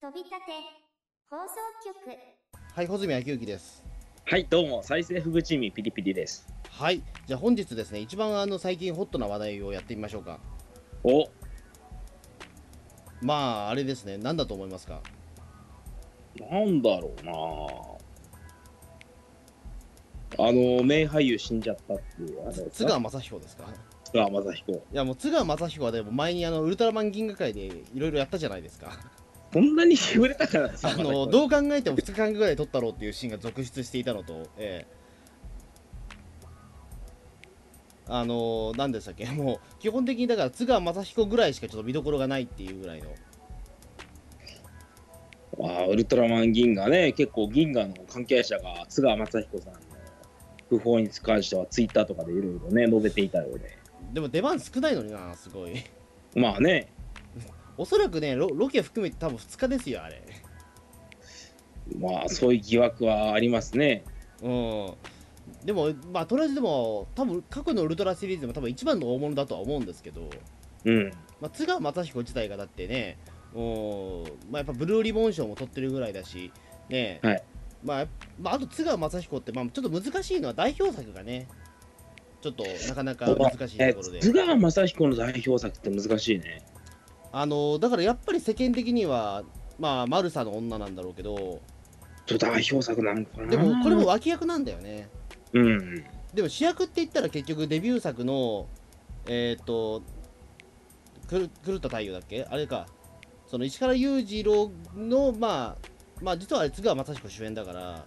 飛び立て放送局はい、穂積昭之です。はい、どうも、再生フグチームピリピリです。はい、じゃあ本日ですね、一番あの最近ホットな話題をやってみましょうか。お、まあ、あれですね、何だと思いますか？なんだろうなあの、名俳優死んじゃったっていう、津川雅彦ですか？津川雅彦。いや、もう津川雅彦はでも前にあのウルトラマン銀河会でいろいろやったじゃないですか。こんなにれたからさ、あの、どう考えても2日間ぐらい撮ったろうっていうシーンが続出していたのと、ええあの、何でしたっけ？もう、基本的にだから津川雅彦ぐらいしかちょっと見どころがないっていうぐらいの。あウルトラマン銀河ね、結構銀河の関係者が津川雅彦さんの訃報に関してはツイッターとかでいろいろね、述べていたようで。でも出番少ないのにな、すごい。まあね、おそらくねロ、ロケ含めて多分2日ですよ、あれ。まあそういう疑惑はありますね。うん。でも、まあ、とりあえずでも、多分過去のウルトラシリーズでも多分一番の大物だとは思うんですけど、うん。まあ、津川雅彦自体がだってね、うんまあ、やっぱブルーリボン賞も取ってるぐらいだし、ね、はいまあ、まあ、あと津川雅彦って、まあ、ちょっと難しいのは代表作がね、ちょっとなかなか難しいとえころで。津川雅彦の代表作って難しいね。あのだからやっぱり世間的には、まあ、マルサの女なんだろうけど、ちょっと代表作なのかな。でもこれも脇役なんだよね。うん。でも主役って言ったら結局デビュー作のえっ、とくる狂った太陽だっけ？あれかその石原裕次郎のまあまあ実はあれ津川雅彦主演だから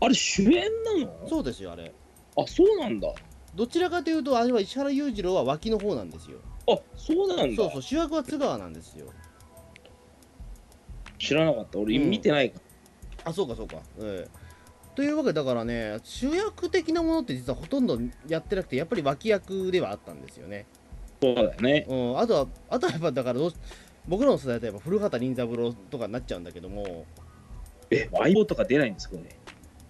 あれ主演なの？そうですよあれあ、そうなんだ。どちらかというとあれは石原裕次郎は脇の方なんですよあ、そうなんだ。そうそう主役は津川なんですよ知らなかった。俺うん見てないかあそうかそうかええというわけでだからね主役的なものって実はほとんどやってなくてやっぱり脇役ではあったんですよねら。そうだよね。うん、あとは、あとはやっぱだからどうし、僕らの世代といえば古畑任三郎とかになっちゃうんだけども、え、相棒とか出ないんですかね？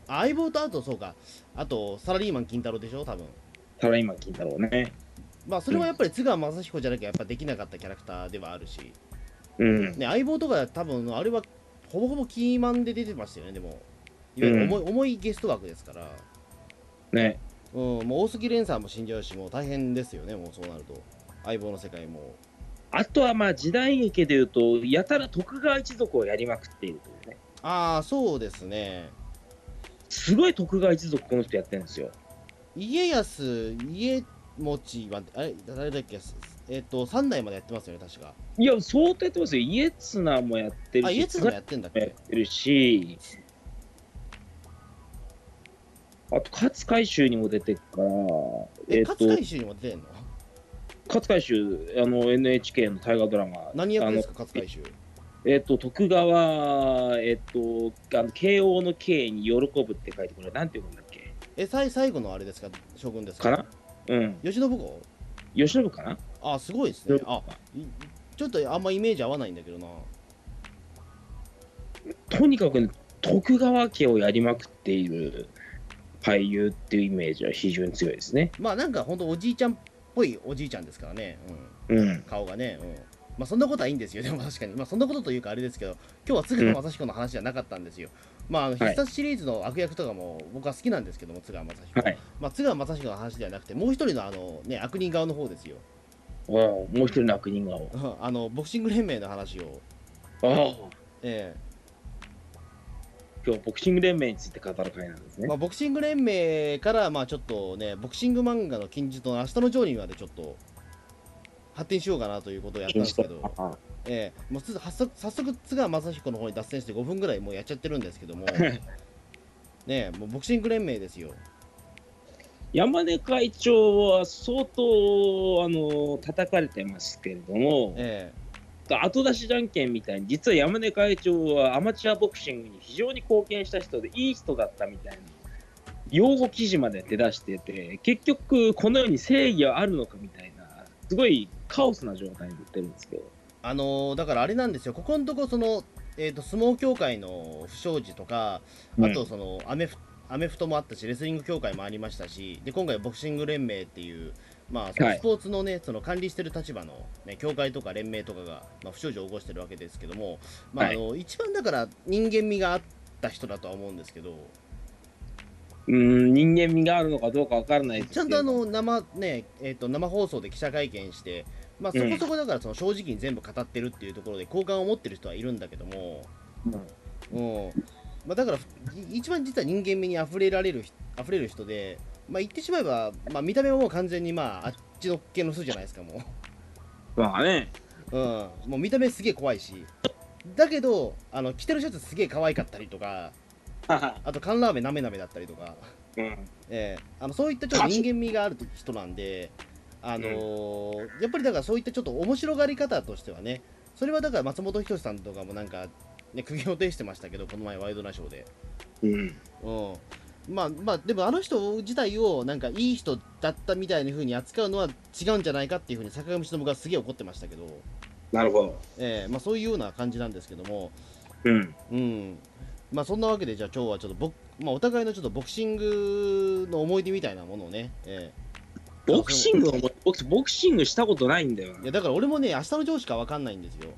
相棒とあとそうか、あとサラリーマン金太郎でしょ、多分サラリーマン金太郎ね。まあそれはやっぱり津川雅彦じゃなきゃやっぱできなかったキャラクターではあるし、うん。ね、相棒とか多分あれはほぼほぼキーマンで出てましたよね、でも、いわゆる重い,、重いゲスト枠ですから、ね。うん、もう大杉蓮さんも死んじゃうし、もう大変ですよね、もうそうなると、相棒の世界も。あとはまあ時代劇でいうと、やたら徳川一族をやりまくっているというね。ああ、そうですね。すごい徳川一族この人やってるんですよ。家康、家持は、あれ、誰だっけ、えっ、と、3代までやってますよね、確か。いや、相当やってますよ。家綱もやってるあ、し、家綱やってんだっけ？もやってるし、あと勝海舟にも出てるから、え、っ勝海舟にも出てんの？勝海舟、あの NHK の大河ドラマ、何役ですか、勝海舟？えっ、と、徳川、えっ、と、あの慶応の慶に喜ぶって書いて、これ、なんて読むんだっけ？え、最最後のあれですか、将軍ですか？かな？うん。慶喜公慶喜かな？あ、すごいですね。あ、いちょっとあんまイメージ合わないんだけどな。とにかく、ね、徳川家をやりまくっている俳優っていうイメージは非常に強いですね。まあなんかほんとおじいちゃんっぽいおじいちゃんですからね。うん。うん、顔がね。うん。まあそんなことはいいんですよ。でも確かに。まあそんなことというかあれですけど、今日は津川雅彦の話じゃなかったんですよ。まああの必殺シリーズの悪役とかも僕は好きなんですけども、津川雅彦。はい。まあ津川雅彦の話ではなくて、もう一人のあのね、悪人側の方ですよ。ああもう一人の悪人顔。あのボクシング連盟の話を、ああ。え今日はボクシング連盟について語る会なんですね。えまあ、ボクシング連盟から、まあ、ちょっとね、ボクシング漫画の金字と明日のジョーニーまでちょっと発展しようかなということをやったんですけど、あええもうつ早速早速、津川雅彦の方に脱線して5分ぐらいもうやっちゃってるんですけども、ねえもうボクシング連盟ですよ。山根会長は相当あの叩かれてますけれども、え後出しじゃんけんみたいに、実は山根会長はアマチュアボクシングに非常に貢献した人で、いい人だったみたいな、用語記事まで出だしてて、結局、この世に正義はあるのかみたいな、すごいカオスな状態になってるんですけど、あのーだからあれなんですよ、ここのとこその、えー、と相撲協会の不祥事とか、あとそのアメフアメフトもあったし、レスリング協会もありましたし、で今回、ボクシング連盟っていう、まあ、そのはい。スポーツのね、その管理してる立場の、ね、協会とか連盟とかが、まあ、不祥事を起こしてるわけですけども、まあはい。あの一番だから人間味があった人だとは思うんですけど、うん、人間味があるのかどうかわからないですけど。ちゃんとあの生,、ねえー、と生放送で記者会見して、まあ、そこそこだからその正直に全部語ってるっていうところで好感を持ってる人はいるんだけども、うん。まあ、だからい一番実は人間味にあふれられる人溢れる人で、まあ、言ってしまえば、まあ、見た目はもう完全に、まあ、あっちのっけの人じゃないですかもまあね、う、うん、もう見た目すげえ怖いし。だけどあの着てるシャツすげえ可愛かったりとかあと缶ラーメンなめなめだったりとか、うん、ええ。あのそういったちょっと人間味がある人なんで、あのーやっぱりだからそういったちょっと面白がり方としてはねそれはだから松本人志さんとかもなんか、ね、苦言を呈してましたけどこの前ワイドナショーで。うん、うん。まあまあでもあの人自体をなんかいい人だったみたいな風に扱うのは違うんじゃないかっていう風に坂上忍がすげえ怒ってましたけど、なるほど。ええ。まあ、そういうような感じなんですけども、うん、うんまあそんなわけでじゃあ今日はちょっとボ、まあ、お互いのちょっとボクシングの思い出みたいなものをね、えボクシングを僕ボクシングしたことないんだよいやだから俺もね明日のジョーしかわかんないんですよ。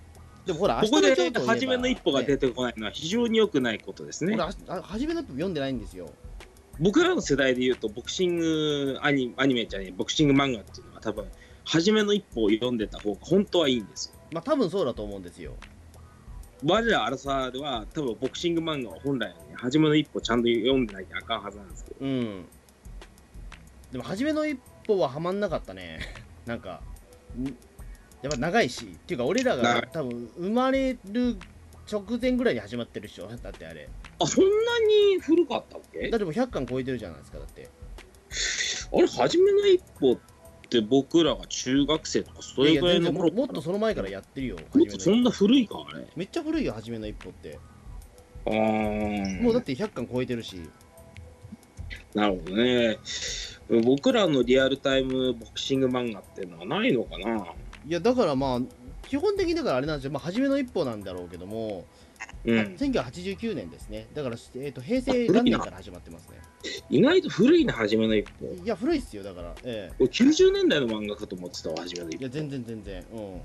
でもほら明ここで初めの一歩が出てこないのは非常に良くないことですね。俺。ああ初めの一歩読んでないんですよ。僕らの世代で言うと、ボクシングアニアニメじゃねえ、ボクシング漫画っていうのは多分、初めの一歩を読んでた方が本当はいいんですよ。まあ多分そうだと思うんですよ我らアラサーでは多分ボクシング漫画は本来はね、初めの一歩ちゃんと読んでないとあかんはずなんですけど。うん。でも、初めの一歩ははまんなかったね。なんか、んやっぱ長いし、っていうか、俺らが多分生まれる直前ぐらいに始まってるっしょ。だってあれ。あ、そんなに古かったっけ？だってもう100巻超えてるじゃないですか、だって。あれ、初めの一歩って僕らが中学生とかそれぐらいの頃ももっとその前からやってるよ。もっとそんな古いか、あれ。めっちゃ古いよ、初めの一歩って。あーもうだって100巻超えてるし。なるほどね。僕らのリアルタイムボクシング漫画っていうのはないのかないや、だからまあ、基本的にだからあれなんですよ。まあ、初めの一歩なんだろうけども、うん。1989年ですね。だから、えー、と平成元年から始まってますね。意外と古いな、初めの一歩。いや、古いっすよ、だから。ええ俺90年代の漫画かと思ってたわ、初めの一歩。いや、全然全然。うん。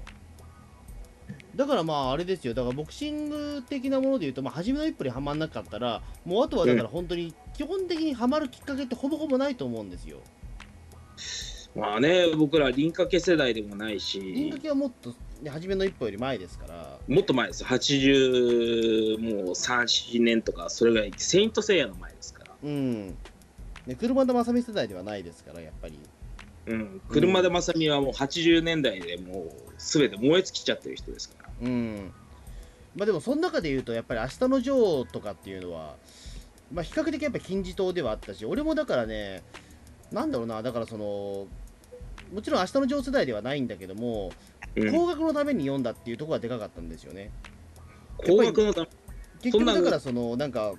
だからまあ、あれですよ。だからボクシング的なもので言うと、まあ、初めの一歩にはまんなかったら、もうあとはだから本当に、基本的にはまるきっかけってほぼほぼないと思うんですよ。まあね、僕ら輪掛け世代でもない輪し掛、けはもっと、ね、初めの一歩より前ですから、もっと前ですよ。80、もう3、4年とか、それぐらい、セイントセイヤの前ですから。うん。ね、車田正美世代ではないですから、やっぱり。うん。車で正美はもう80年代でもう、すべて燃え尽きちゃってる人ですから。うん。まあでも、その中で言うと、やっぱり明日のジョーとかっていうのは、まあ比較的やっぱ金字塔ではあったし、俺もだからね、なんだろうな、だからその、もちろん明日のジョー世代ではないんだけども、うん。高額のために読んだっていうところがでかかったんですよね。高額のため、結局だからそのなんか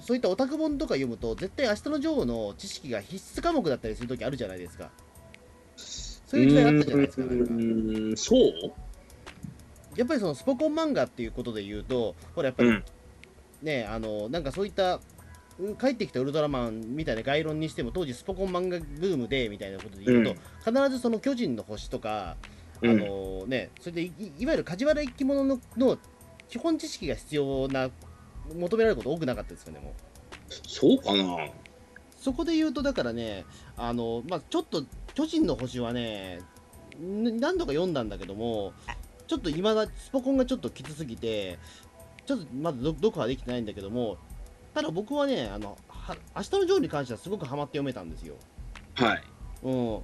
そういったオタク本とか読むと絶対明日のジョーの知識が必須科目だったりするときあるじゃないですか。そういう時代あったじゃないですか。なんかそうやっぱりそのスポコン漫画っていうことで言うと、ほらやっぱりうん。ね、あのなんかそういったう帰ってきたウルトラマンみたいな概論にしても当時スポコン漫画ブームでみたいなことで言うと、必ずその巨人の星とか、あうん。のね、それでいいわゆる梶原生き物のの基本知識が必要な求められること多くなかったですかねもう。そうかな。そこで言うとだからねあの、まあ、ちょっと巨人の星はねん何度か読んだんだけどもちょっと今だスポコンがちょっときつすぎてちょっとまだ読読破できてないんだけどもただ僕はねあのは明日のジョーに関してはすごくハマって読めたんですよ。はい。うん、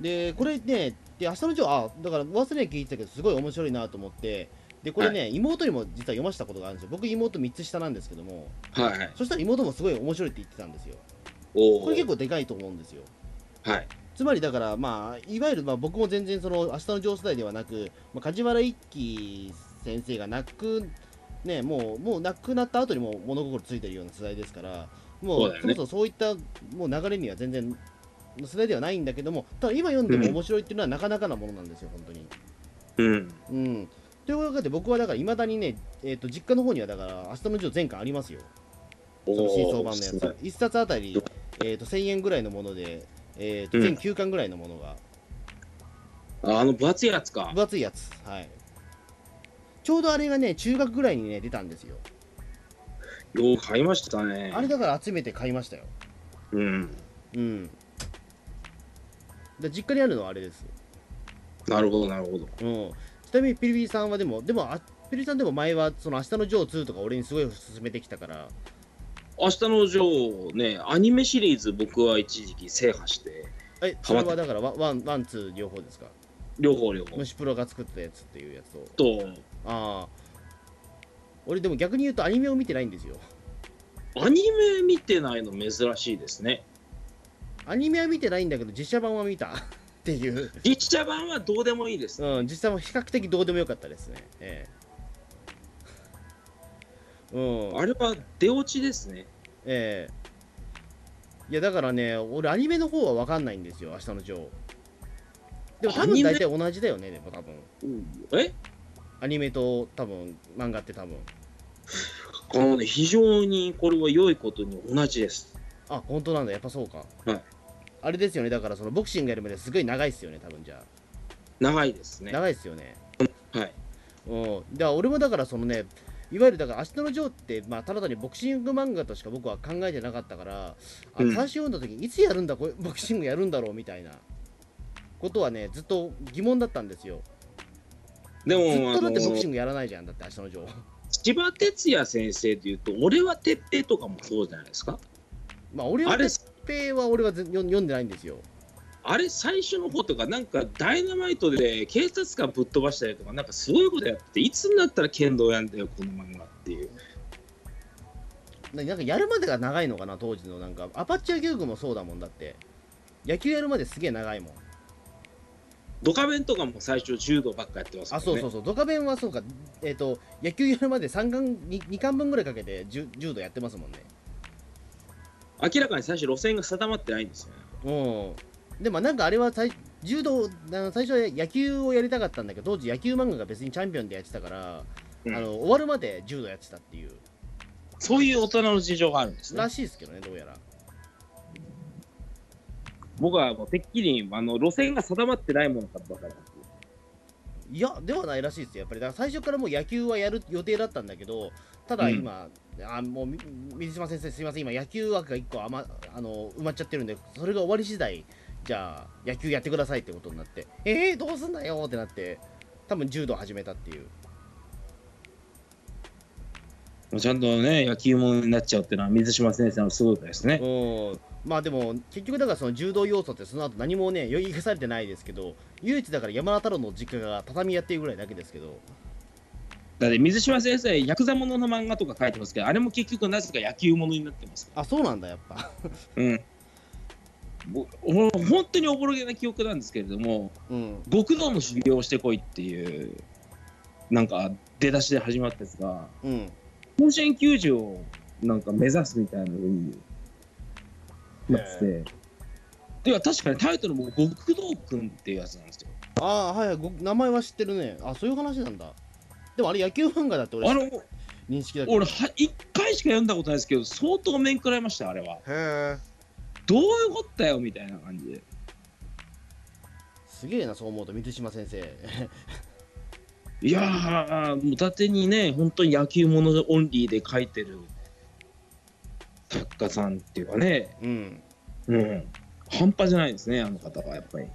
でこれねで明日のジョーあだから忘れ聞いてたけどすごい面白いなと思ってでこれね、妹にも実は読ませたことがあるんですよ。僕妹3つ下なんですけども。はい。そしたら妹もすごい面白いって言ってたんですよ。おこれ結構でかいと思うんですよ。はい。つまりだからまあいわゆるまあ僕も全然その明日のジョー世代ではなく、まあ、梶原一騎先生が亡くねもうもう亡くなった後にもう物心ついてるような世代ですからもそうだよね。うそもそもそういったもう流れには全然世代ではないんだけどもただ今読んでも面白いっていうのはなかなかなものなんですよ本当に。うん。うんというわけで僕はだからいまだにね、えー、と実家の方にはだから明日のジョー全巻ありますよ。その新装版のやつ。1冊あたり、えー、と1000円ぐらいのもので、えー、とうん全9巻ぐらいのものがああの分厚いやつか。分厚いやつはいちょうどあれがね中学ぐらいにね出たんですよよう買いましたね。あれだから集めて買いましたようん。うんで実家にあるのはあれです。なるほど、なるほど。うん。ちなみにピリピリさんはでもでもあピリピリさんでも前はその明日のジョー2とか俺にすごい勧めてきたから。明日のジョーね、アニメシリーズ僕は一時期制覇して、えそれはだからワワンワンツー両方ですか？両方両方。虫プロが作ったやつっていうやつとと、ああ。俺でも逆に言うとアニメを見てないんですよ。アニメ見てないの珍しいですね。アニメは見てないんだけど実写版は見た。っていう、実写版はどうでもいいです。うん、実際も比較的どうでもよかったですね。ええ。うん。あれは出落ちですね。ええ。いやだからね俺アニメの方は分かんないんですよ明日のジョー。でも多分大体同じだよねでも多分。え？アニメと多分漫画って多分。あのね、非常にこれは良いことに同じです。あ本当なんだ。やっぱそうか。はいあれですよね。だからそのボクシングやるまですごい長いっすよね多分じゃ長いですあ、ね。長いっすよね。はい。うん。だから俺もだからそのねいわゆるだから明日のジョーって、まあ、ただ単にボクシング漫画としか僕は考えてなかったから、あうん。最初読んだ時にいつやるんだこれボクシングやるんだろうみたいな。ことはねずっと疑問だったんですよ。でずっも、あとだってボクシンの、グやらないじゃんだって明日のジョー。千葉哲也先生でいうと、俺は鉄平とかもそうじゃないですか。まあ俺はあれ、鉄平は俺はぜ読ん読んでないんですよ。あれ最初の方とか、なんかダイナマイトで警察官ぶっ飛ばしたりとか、なんかすごいことやってて、いつになったら剣道やんだよ、この漫画っていう。ななんかやるまでが長いのかな当時のなんか。アパッチ野球部もそうだもんだって。野球やるまですげえ長いもん。ドカベンとかも最初柔道ばっかやってますもんね。あそうそうそう。ドカベンはそうか。えっ、と野球やるまで3巻 2, 2巻分ぐらいかけて柔柔道やってますもんね明らかに最初路線が定まってないんですよね。うん。でもなんかあれは最柔道あの最初は野球をやりたかったんだけど当時野球漫画が別にチャンピオンでやってたから、うん。あの終わるまで柔道やってたっていう。そういう大人の事情があるんですね。ら。しいですけどねどうやら。僕はもうてっきりあの路線が定まってないものかばかりいやではないらしいですよ。やっぱりだから最初からもう野球はやる予定だったんだけどただ今、あもうみ水島先生すいません。今野球枠が1個あ、ま、あの埋まっちゃってるんでそれが終わり次第じゃあ野球やってくださいってことになってえー、どうすんだよってなって多分柔道始めたっていうちゃんとね、野球もになっちゃうっていうのは水島先生のすごいですね。うんまあでも結局だからその柔道要素ってその後何もね生かされてないですけど唯一だから山田太郎の実家が畳やってるぐらいだけですけどだって水島先生、ヤクザものの漫画とか書いてますけど、あれも結局なぜか野球ものになってますかあそうなんだやっぱら。うん。本当におぼろげな記憶なんですけれども、うん極道の修行をしてこいっていう、なんか出だしで始まったやつが、うん甲子園球児をなんか目指すみたいなのになってて、いや確かにタイトルも極道くんっていうやつなんですよ。ああはいはいご名前は知ってるね。あそういう話なんだ。でもあれ野球漫画だって俺あの認識だけど。俺は1回しか読んだことないですけど相当面食らいましたあれは。へえどういうことだよみたいな感じで。すげえなそう思うと水島先生いやーもう伊達にね本当に野球ものオンリーで書いてる作家さんっていうかね。うん。うん。半端じゃないですねあの方はやっぱり。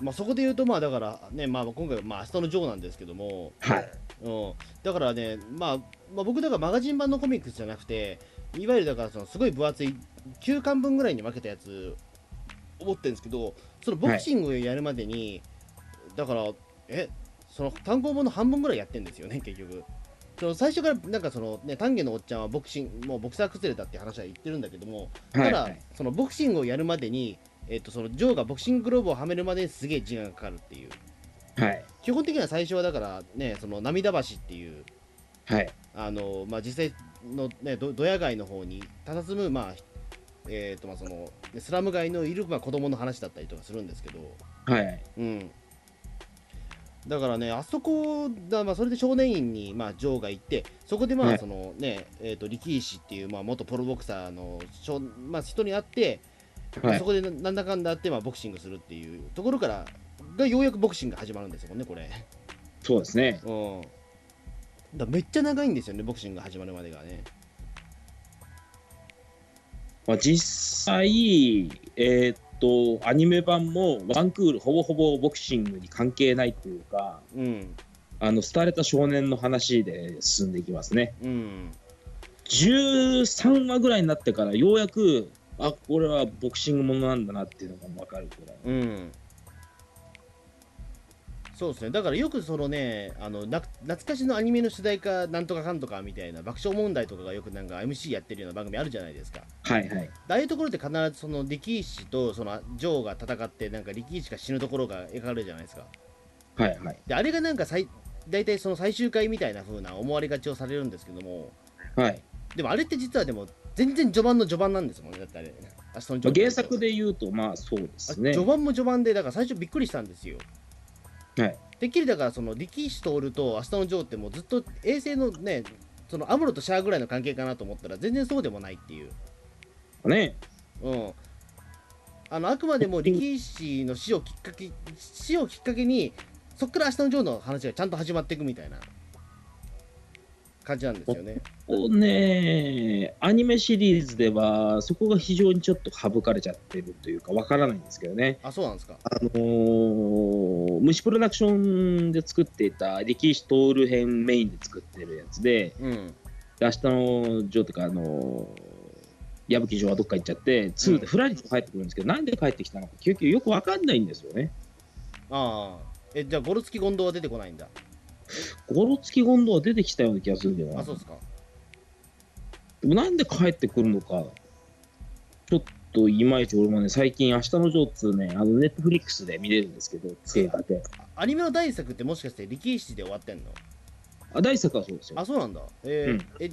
まあそこで言うとまあだからねまあ今回はまあ明日のジョーなんですけども。はい。うん、だからね、まあ、まあ僕だからマガジン版のコミックスじゃなくていわゆるだからそのすごい分厚い9巻分ぐらいに分けたやつ思ってるんですけどそのボクシングをやるまでに、だからえその単行本の半分ぐらいやってんですよね結局。その最初からなんかそのね丹下のおっちゃんはボクシングもうボクサー崩れたって話は言ってるんだけどもただ、はい。そのボクシングをやるまでにえっとそのジョーがボクシンググローブをはめるまでにすげえ時間がかかるっていう。はい。基本的には最初はだからねその涙橋っていうはい。あのまあ、実際の、ね、どドヤ街の方に佇む、まあえーとまあ、そのねスラム街のいる、まあ、子供の話だったりとかするんですけど、はい。うん、だからね、あそこだ、まあ、それで少年院に、まあ、ジョーが行って、そこで、まあはいそのねえー、と力石っていう、まあ、元プロボクサーの少、まあ、人に会って、はい。そこでななんだかんだあって、まあ、ボクシングするっていうところからがようやくボクシングが始まるんですよねこれ。そうですね。うん。だめっちゃ長いんですよねボクシングが始まるまでがね。まあ、実際、えーっと、アニメ版もワンクールほぼほぼボクシングに関係ないっていうか、うんあの、廃れた少年の話で進んでいきますね。うん13話ぐらいになってからようやく、あ、これはボクシングものなんだなっていうのが分かるくらい。うんそうですねだからよくそのねあのな懐かしのアニメの主題歌なんとかかんとかみたいな爆笑問題とかがよくなんか MC やってるような番組あるじゃないですかはいはい。ああいうところで必ずその力士とそのジョーが戦ってなんか力士が死ぬところが描かれるじゃないですかはいはい。であれがなんか最大体その最終回みたいな風な思われがちをされるんですけどもはい。でもあれって実はでも全然序盤の序盤なんですもんねだってあれ明日のまあ、原作で言うと、まあそうですね。序盤も序盤でだから最初びっくりしたんですよはい。てっきりだからその力士徹と明日のジョーってもうずっと衛星のねそのアムロとシャアぐらいの関係かなと思ったら全然そうでもないっていうね。うんあのあくまでも力士の死をきっかけ死をきっかけにそっから明日のジョーの話がちゃんと始まっていくみたいな感じなんですよね。こうね、アニメシリーズでは、そこが非常にちょっと省かれちゃってるというか、わからないんですけどね。あそうなんですか。あのー虫プロダクションで作っていた力士徹編メインで作ってるやつで、うんで明日のジョーとか、あのー矢吹城はどっか行っちゃって、2でフラリと帰ってくるんですけど、なんで帰ってきたのか、結局よくわかんないんですよね。ああえじゃあゴロツキゴンドウは出てこないんだゴロツキゴンドは出てきたような気がするけどな。あそうですか。でもなんで帰ってくるのか、ちょっといまいち俺もね、最近、明日のジョー2ね、あのネットフリックスで見れるんですけど、映画で。アニメの第一作ってもしかして力士で終わってんの？あ、大作はそうですよ。あそうなんだ。えーうん。え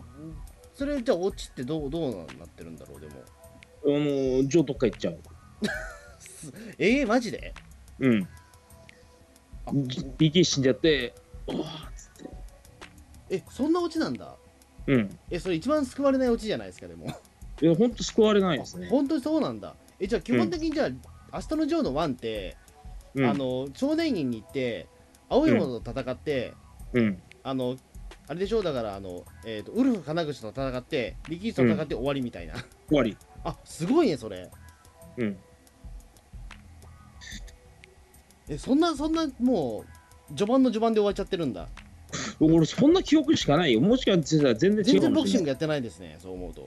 それじゃあオチってどうどうなってるんだろうでも。あの、ジョーどっか行っちゃう。えー、マジで？うん。あ。DT 死んじゃって、つって。えそんなオチなんだうん。えそれ一番救われないオチじゃないですかでもいや、ほんと救われないですね。本当にそうなんだえじゃあ基本的にじゃあ、明日のジョーの1って、うん、あの少年院に行って青いものと戦って、うん。あのあれでしょ？うだからあの、えー、とウルフ金口と戦って力士と戦って終わりみたいな、終わり。あすごいねそれうん。えそんなそんなもう序盤の序盤で終わっちゃってるんだ俺、そんな記憶しかないよ。もしかしたら全然違全うかもしれない。然ボクシングやってないですねそう思うと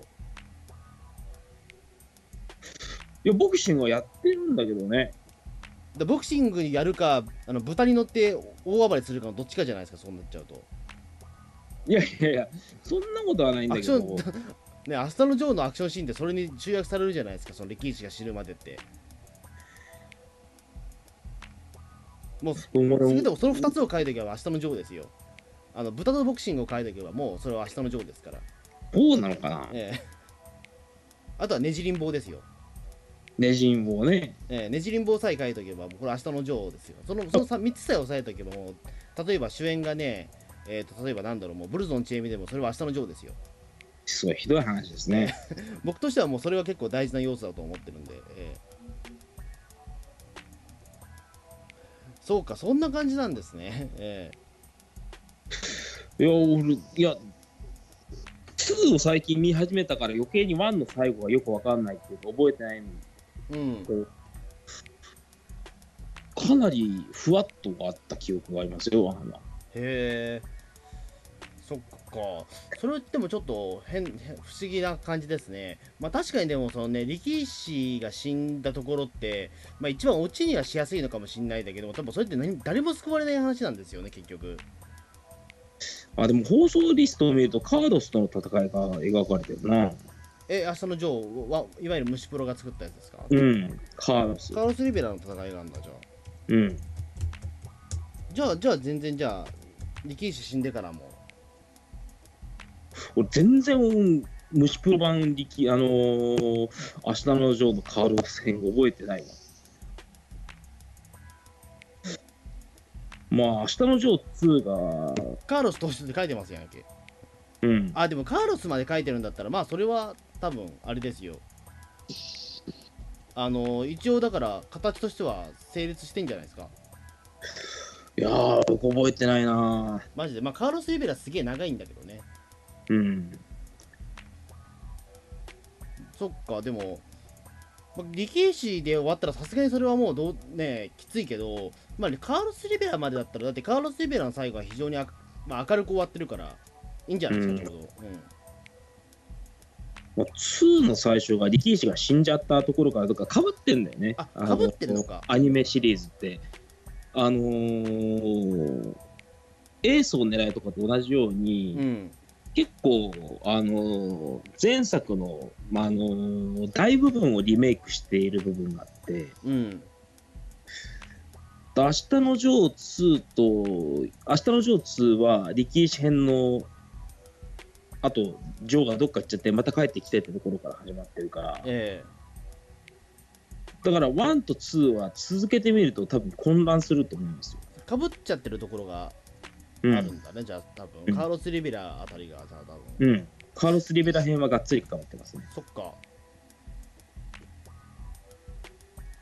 いや、ボクシングはやってるんだけどね。でボクシングやるかあの豚に乗って大暴れするかのどっちかじゃないですかそうなっちゃうといやいやいや、そんなことはないんだけど。ね明日のジョーのアクションシーンってそれに集約されるじゃないですかその力士が死ぬまでってもうその2つを書いとけば明日のジョーですよ。あの豚のボクシングを書いとけばもうそれは明日のジョーですから、そうなのかな？ええ。あとはねじりん棒ですよ、ねじん棒ね。ええねじりん棒さえ書いとけばもうこれ明日のジョーですよ。そのその 3, つさえ押さえとけばもう例えば主演がねえー、と例えばなんだろうもうブルゾンチエミでもそれは明日のジョーですよ。すごいひどい話ですね。僕としてはもうそれは結構大事な要素だと思ってるんで、ええそうかそんな感じなんですね、えいや、俺、いや、2を最近見始めたから余計に1の最後がよくわかんないっていうか覚えてないのえうん。かなりふわっとあった記憶がありますよ、1は。へえ。そっかそれ言ってもちょっと変変不思議な感じですねまあ確かにでもそのね力士が死んだところってまあ一番オチにはしやすいのかもしれないんだけども多分それって何誰も救われない話なんですよね結局あ、でも放送リストを見るとカーロスとの戦いが描かれてるな。え明日のジョーはいわゆる虫プロが作ったやつですか、うん、カーロス。カーロス・リベラの戦いがあるんだじゃあうん。じゃあじゃあ全然じゃあ力士死んでからも俺全然虫プロ版力、あのー、明日のジョーのカーロス戦覚えてないわ。まあ、明日のジョー2が、カーロス投手って書いてますやんけ。うん、あでもカーロスまで書いてるんだったらまあそれは多分あれですよ。あの一応だから形としては成立してんじゃないですか。いやー、僕覚えてないなマジで。まあカーロス・リベラすげえ長いんだけどねうん。そっかでも、まあ、力士で終わったらさすがにそれはもうどうねきついけどまあカーロス・リベラまでだったらだってカーロス・リベラの最後は非常にあ、まあ、明るく終わってるからいいんじゃないですか、うんちょうど、うんまあ、2の最初が力士が死んじゃったところからとかかぶってんだよね。あの被ってるのかアニメシリーズって。あのー、エースを狙いとかと同じように、うん結構、あのー前作の、まああのー大部分をリメイクしている部分があって、うん明日のジョー2と、明日のジョー2は力士編の、あと、ジョーがどっか行っちゃって、また帰ってきてってところから始まってるから、えだから1と2は続けてみると多分混乱すると思うんですよ。えかぶっちゃってるところがうあるんだね、じゃあ多分、うん。カーロス・リベラあたりがじゃあ多分、うん。カーロス・リベラ編はがっつり関わってますね。そっか。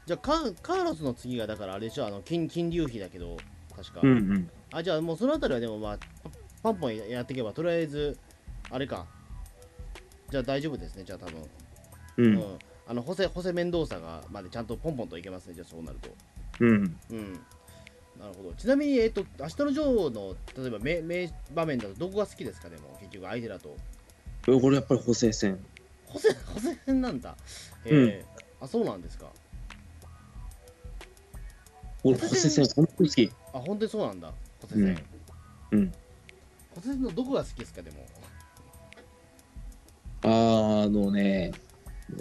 じゃあカカーロスの次がだからあれでしょ？あの金金龍飛だけど確か、うんうん。あじゃあもうそのあたりはでもまあパパンポンやっていけばとりあえずあれか。じゃあ大丈夫ですね。じゃあ多分。う。うん。ん、あのホセホセメンドーサがまでちゃんとポンポンといけますね。じゃあそうなると。うん。うんなるほど。ちなみにえっ、と明日のジョーの例えば名名場面だとどこが好きですか？でも結局相手だと。これやっぱり補正戦。ホセホセ戦なんだ。えー。あそうなんですか。俺、補正戦本当に好き。あ本当にそうなんだ。ホセ戦うん。うん。ホセ戦のどこが好きですか？でも。あのね、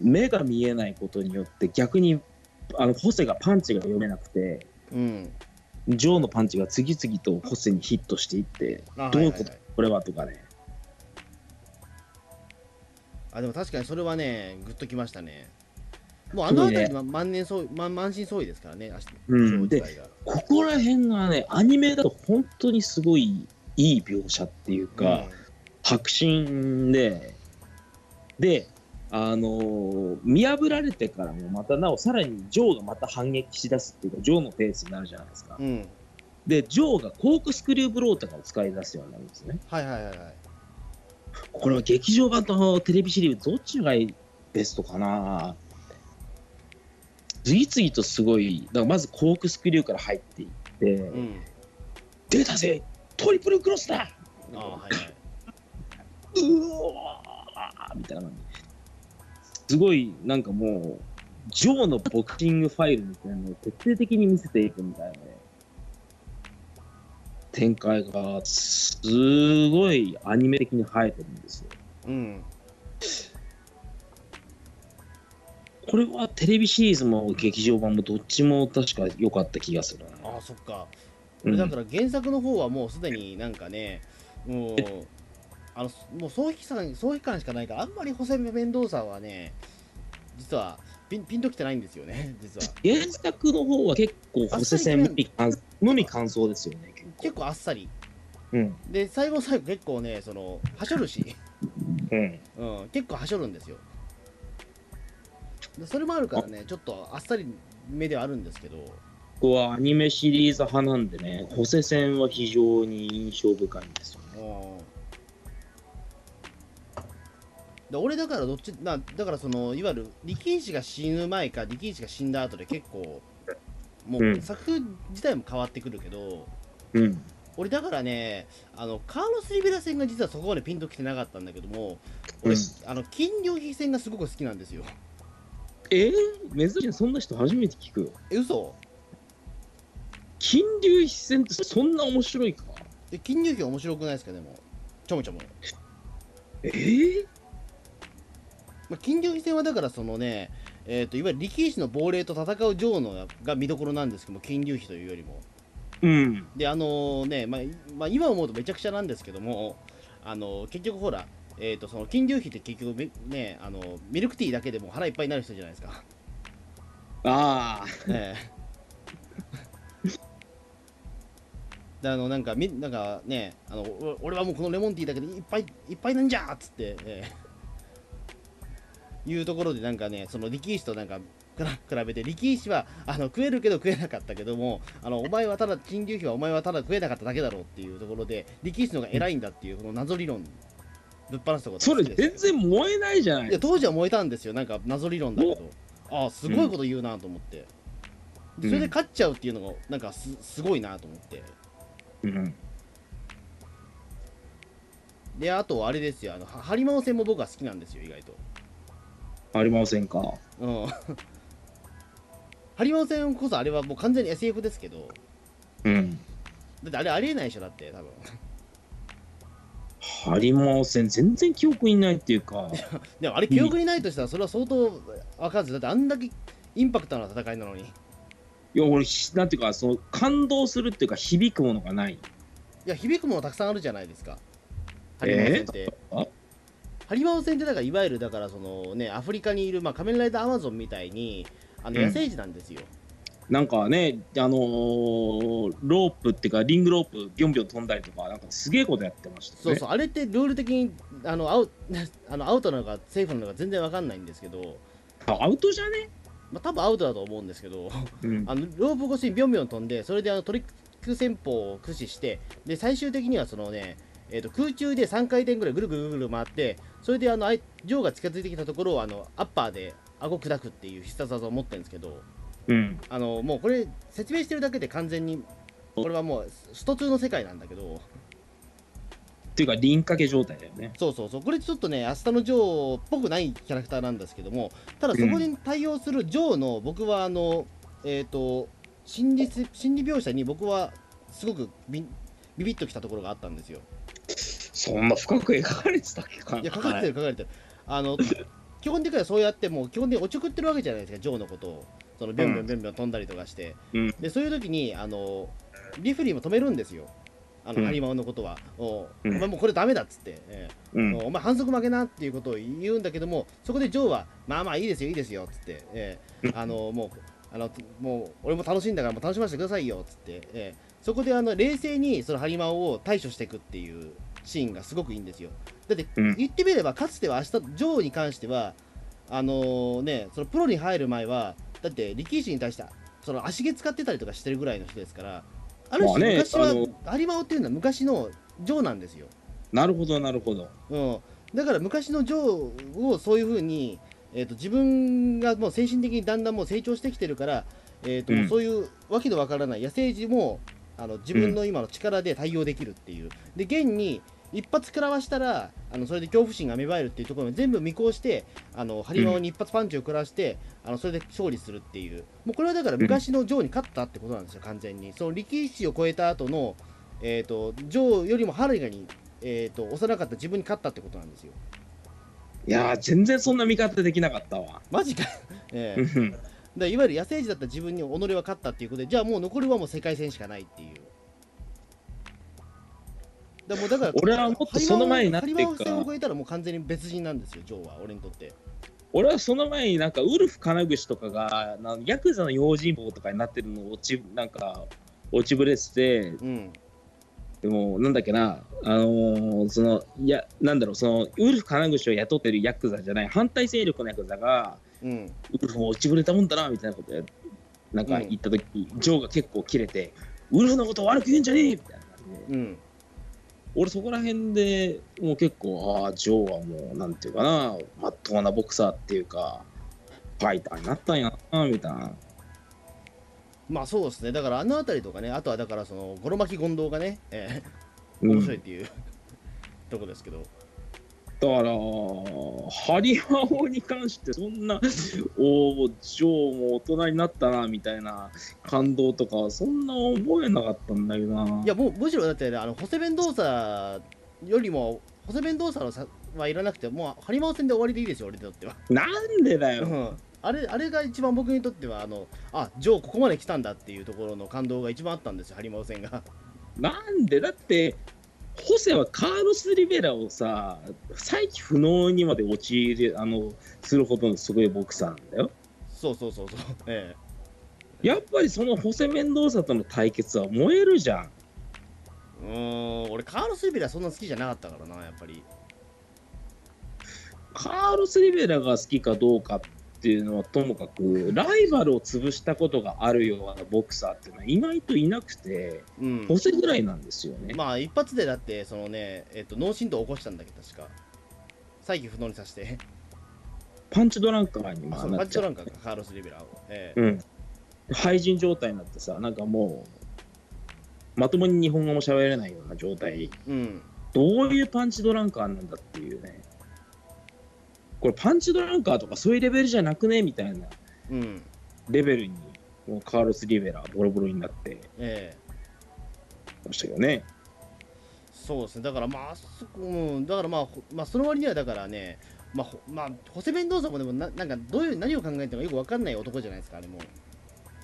目が見えないことによって逆に、あの、ホセがパンチが読めなくて、うんジョーのパンチが次々とホセにヒットしていって、あどういうこと？はいはいはい。これはとかね。あでも確かにそれはねグッときましたね。もうあの辺りすは万年総万満身創痍ですからねうん。ジョー自体がここら辺がね、アニメだと本当にすごいいい描写っていうか、迫真で、で、あのー見破られてからもまたなおさらにジョーがまた反撃しだすっていうか、ジョーのペースになるじゃないですか。うん、うん、で、ジョーがコークスクリューブローとかを使い出すようになるんですね。はいはいはいはいこれは劇場版とテレビシリーズどっちがベストかな。次々とすごい、だからまずコークスクリューから入っていって、うん。出たぜトリプルクロスだ。ああはいはい。うわーみたいな感じすごいなんかもうジョーのボクシングファイルみたいなのを徹底的に見せていくみたいなね。展開がすごいアニメ的に映えてるんですよ。うん。これはテレビシリーズも劇場版もどっちも確か良かった気がするな。ああそっか。だから原作の方はもうすでになんかねもうあのもう総批感総批感しかないからあんまりホセメンドーサはね実はピンピンときてないんですよね 実は。原作の方は結構補正戦無味乾無味乾燥ですよね結構。あっさり。うん。で最後の最後結構ねそのはしょるし、うん。うん、結構はしょるんですよ。でそれもあるからねちょっとあっさり目ではあるんですけど。ここはアニメシリーズ派なんでね補正戦は非常に印象深いんですよね。うんで俺だからどっちなだからそのいわゆる力士が死ぬ前か力士が死んだ後で結構もううん。作風自体も変わってくるけど、うん。俺だからねあのカーロス・リベラ戦が実はそこまでピンときてなかったんだけども俺、うん。あの金龍飛戦がすごく好きなんですよ。えー、珍しい。そんな人初めて聞くえ嘘？金龍飛戦ってそんな面白いか？で金龍飛面白くないですか？でも。ちょもちょも、えー、まあ、金龍飛戦はだからそのねえー、といわゆる力士の亡霊と戦うジョーのが見どころなんですけども金龍飛というよりも。うん。であのね、まあまあ、今思うとめちゃくちゃなんですけどもあの結局ほらえー、とその金龍飛って結局めねあのミルクティーだけでも腹いっぱいになる人じゃないですか。ああええ。であのなんかみなんかねあのお俺はもうこのレモンティーだけでいっぱいいっぱいなんじゃーっつって、ええいうところでなんかねその力士となんか比べて力士はあの食えるけど食えなかったけどもあのお前はただ金龍飛はお前はただ食えなかっただけだろうっていうところで力士の方が偉いんだっていうこの謎理論。ぶっ放したことそれ全然燃えないじゃないいや当時は燃えたんですよなんか謎理論だけど。ああすごいこと言うなと思って、でそれで勝っちゃうっていうのがなんかすすごいなと思って。うん。であとあれですよ。あのはハリマオ戦も僕は好きなんですよ意外とありませんか？うん。ハリマオ戦こそあれはもう完全に SF ですけど。うん。だってあれありえないでしょだって多分。ハリマオ戦全然記憶にないっていうか。でもあれ記憶にないとしたらそれは相当分かんず。だってあんだけインパクトな戦いなのに。いいや俺ひなんていうかその感動するっていうか響くものがない。や響くものたくさんあるじゃないですか。ハリマオ戦って、あハリマオ戦ってだからいわゆるだからそのねアフリカにいる、まあ、仮面ライダーアマゾンみたいにあのうん。野生児なんですよ、なんかねあのーロープっていうかリングロープビョンビョン飛んだりとかなんかすげえことやってましたよね。そうそうあれってルール的にあのアウ あのアウトなのかセーフなのか全然わかんないんですけど、あアウトじゃね？まあ、多分アウトだと思うんですけど。うん。あのロープ越しにビョンビョン飛んでそれであのトリック戦法を駆使してで最終的にはそのねえー、と空中で3回転ぐらいぐるぐるぐる回ってそれであのあいジョーが近づいてきたところをあのアッパーで顎砕くっていう必殺技を持ってるんですけどうん。あのもうこれ説明してるだけで完全にこれはもうスト2の世界なんだけど。っていうか輪掛け状態だよね。そうそうそう。これちょっとね明日のジョーっぽくないキャラクターなんですけどもただそこに対応するジョーの僕はあのえっ、と心理せ心理描写に僕はすごくビビビッときたところがあったんですよそんな深く描かれてたっけかいや書かれてる書かれてる。あの 基本的にはそうやってもう基本的におちょくってるわけじゃないですかジョーのことを。そのビョンビョンビョンビョン飛んだりとかして、うん。でそういう時にあのリフリーも止めるんですよ。あの、うん。ハリマオのことは。お,、うん。お前もうこれダメだっつって、ええ。うん。お前反則負けなっていうことを言うんだけどもそこでジョーはまあまあいいですよいいですよっつって、ええ。あのもうあのもう俺も楽しいんだからもう楽しませてくださいよっつって、ええ。そこであの冷静にそのハリマオを対処していくっていうシーンがすごくいいんですよ。だってうん。言ってみればかつては明日ジョーに関してはあのねそのプロに入る前はだって力士に対してその足毛使ってたりとかしてるぐらいの人ですからある種、まあね昔はあのハリマオっていうのは昔のジョーなんですよ。なるほどなるほど。うん、だから昔のジョーをそういうふうに、えー、と自分がもう精神的にだんだんもう成長してきてるから、えーとうん。そういうわけのわからない野生児もあの自分の今の力で対応できるっていう、で現に一発食らわしたらあのそれで恐怖心が芽生えるっていうところを全部見越してあのハリマオに一発パンチを食らわして、あのそれで勝利するっていう。もうこれはだから昔のジョーに勝ったってことなんですよ完全に。その力士を超えた後のえー、とジョーよりもはるかに、えー、と幼かった自分に勝ったってことなんですよ。いやー全然そんな見方できなかったわ。マジか、ええ。うん。だいわゆる野生児だった自分に己は勝ったっていうことでじゃあもう残りはもう世界戦しかないっていうだもうだから 俺はもっとその前になってか。リマオ戦を超えたらもう完全に別人なんですよジョーは俺にとって。俺はその前になんかウルフ金串とかがなんヤクザの用心棒とかになってるのを落ちなんか落ちぶれてて。うん。でもなんだっけなあのーそのいやなんだろうそのウルフ金串を雇ってるヤクザじゃない反対勢力のヤクザがうん。ウルフも落ちぶれたもんだなみたいなことやなんか言った時、ジョーが結構キレてウルフのこと悪く言うんじゃねえみたいなうん俺そこら辺でもう結構ああジョーはもうなんていうかなまっとうなボクサーっていうかファイターになったんやなみたいな。まあそうですね。だからあの辺りとかねあとはだからそのゴロ巻き権藤がね、ええうん。面白いっていう、とこですけどだからハリマオに関してそんなおおジョーも大人になったなみたいな感動とかはそんな覚えなかったんだけどな。いやもうむしろだってねあのホセベン動作よりもホセベン動作のさはいらなくてもうハリマオ戦で終わりでいいですよ俺にとっては。なんでだよ。うん。あれあれが一番僕にとってはあのあジョーここまで来たんだっていうところの感動が一番あったんですよハリマオ戦が。なんで？だってホセはカーロス・リベラをさ再起不能にまで陥れあのするほどのすごいボクサーなんだよ。そうそうそうそう。えやっぱりそのホセ・メンドーサとの対決は燃えるじゃん。えうーん俺カーロス・リベラそんな好きじゃなかったからなやっぱり。カーロス・リベラが好きかどうかってっていうのはともかく、ライバルを潰したことがあるようなボクサーっていうのは意外といなくて、うんホセぐらいなんですよね。まあ一発でだってそのねえっと脳震盪起こしたんだけど確か再起不能にさせてパンチドランカーにまあパンチドランカーかカーロス・リベラを、ええうん。廃人状態になってさ、なんかもう、まともに日本語も喋れないような状態。うんどういうパンチドランカーなんだっていうね。これパンチドランカーとかそういうレベルじゃなくねみたいな。うん。レベルに、もうカーロス・リベラボロボロになって。ええ。ましたよね。そうですね。だからまあそこ、うん、だからまあ、ほまあ、その割にはだからねまあ、ほまあ、ホセメンドーザもでもななんかどういう何を考えてるのかよくわかんない男じゃないですかあれも。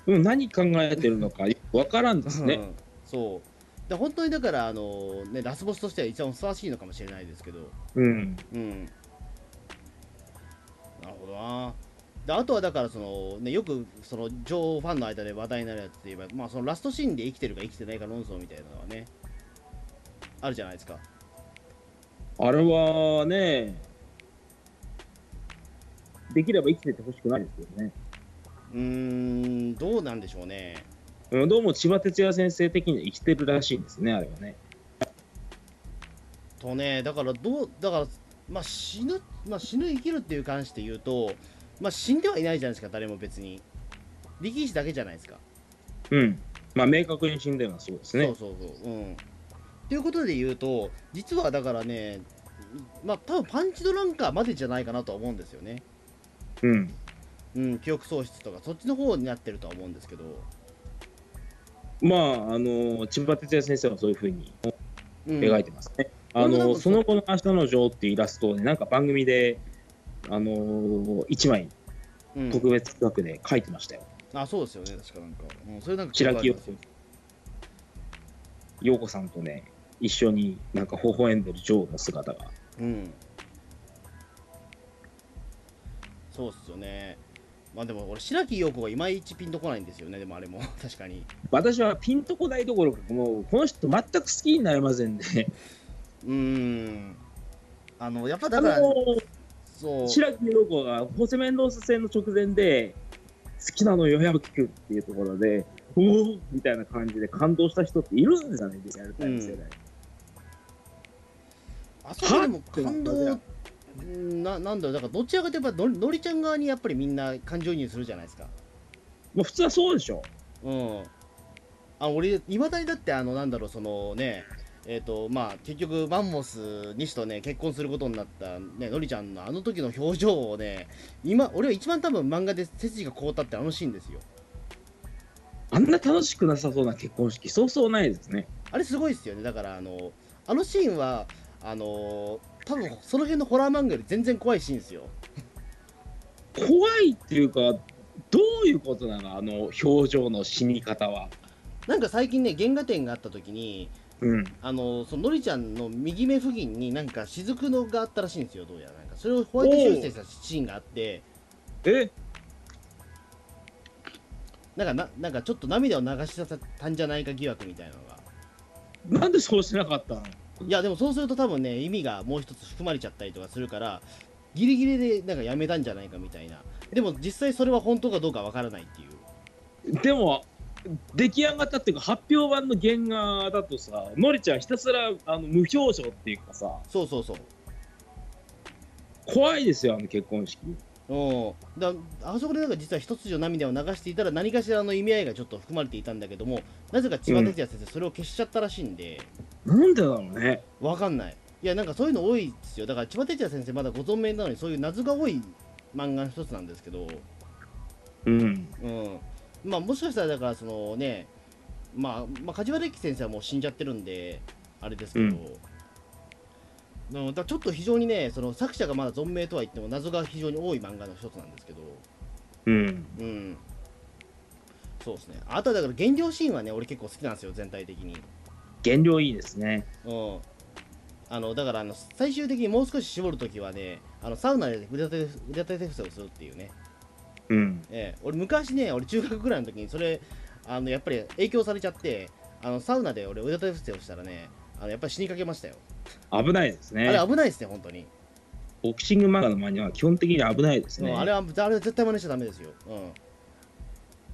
うん、何考えてるのかわからんですね。うん。そう。だ本当にだからあの、ね、ラスボスとしては一番ふさわしいのかもしれないですけど。うん。うんなであとはだからその、ね、よくその女王ファンの間で話題になるやつといえば、まあ、そのラストシーンで生きてるか生きてないか論争みたいなのはねあるじゃないですかあれはね、できれば生きててほしくないですけどね。うーんどうなんでしょうねうんどうも千葉哲也先生的には生きてるらしいんですね、あれはね。とねだからどうだからまあ死ぬ、まあ、死ぬ生きるっていう関して言うとまあ死んではいないじゃないですか誰も別に力士だけじゃないですかうん。まあ、明確に死んだようなそうですね。そうそうそううんということで言うと実はだからねまあ多分パンチドランカーまでじゃないかなとは思うんですよねうん。うん記憶喪失とかそっちの方になってるとは思うんですけど、まあ、あの、千葉哲也先生はそういうふうにうん、描いてますね。うんうんその後の明日の女王っていうイラストをね、なんか番組で、あの、一枚うん。特別企画で描いてましたよ。あそうですよね確かなんか、うん、それなんか白木陽子さんとね、一緒になんか微笑んでる女王の姿が。うん。そうっすよね。まあでも俺白木陽子がいまいちピンとこないんですよね。でもあれも。確かに。私はピンとこないどころか、もうこの人全く好きになれませんね。うーん。あのやっぱあだからのそう。白木陽子がホセメンドース戦の直前で、好きなのよ、矢吹君っていうところで、おおみたいな感じで感動した人っているんじゃないですか、リアルタイム世代。あそこでも感動うんななんだろうだからどちらかといえばののりちゃん側にやっぱりみんな感情移入するじゃないですか。もう普通はそうでしょ。うん。あ俺いまだにだってあのなんだろうそのねえっ、とまあ結局マンモス西とね結婚することになったねのりちゃんのあの時の表情をね今俺は一番多分漫画で背筋が凍ったってあのシーンですよあんな楽しくなさそうな結婚式、そうそうないですね。あれすごいですよねだからあのあのシーンはあの多分その辺のホラー漫画より全然怖いシーンですよ怖いっていうか、どういうことなのあの表情の死に方は。なんか最近ね原画展があった時にうん。あのそののりちゃんの右目付近になんか雫のがあったらしいんですよどうやら。なんかそれをホワイト修正したシーンがあって。え？なんかななんかちょっと涙を流しちゃったんじゃないか疑惑みたいなのが。なんでそうしなかったの？いやでもそうすると多分ね意味がもう一つ含まれちゃったりとかするからギリギリでなんかやめたんじゃないかみたいな。でも実際それは本当かどうかわからないっていう。でも、出来上がったっていうか、発表版の原画だとさ、のりちゃんひたすらあの無表情っていうかさ、そうそうそう。怖いですよ、あの結婚式。うん。だあそこでなんか実は一筋の涙を流していたら何かしらの意味合いがちょっと含まれていたんだけどもなぜか千葉哲也先生それを消しちゃったらしいんで、なんでだろうね。わかんない。いやなんかそういうの多いですよ。だから千葉哲也先生まだご存命なのにそういう謎が多い漫画の一つなんですけど。うん。うんまあもしかしたらだからそのねまあ、まあ、梶原一騎先生はもう死んじゃってるんであれですけど、うん。うんだちょっと非常にねその作者がまだ存命とは言っても謎が非常に多い漫画の一つなんですけど。うん。うん。そうですね。あとはだから原料シーンはね俺結構好きなんですよ全体的に。原料いいですね。うん。あのだからあの最終的にもう少し絞るときはねあのサウナで腕立て腕立て伏せをするっていうねうん。ええ、俺昔ね、俺中学ぐらいの時にそれ、あのやっぱり影響されちゃって、あのサウナで俺腕立て伏せをしたらね、あのやっぱり死にかけましたよ。危ないですね。あれ危ないですね、本当に。ボクシング漫画の真似は基本的に危ないですね。うんあれはあれは絶対真似しちゃダメですよ、うん、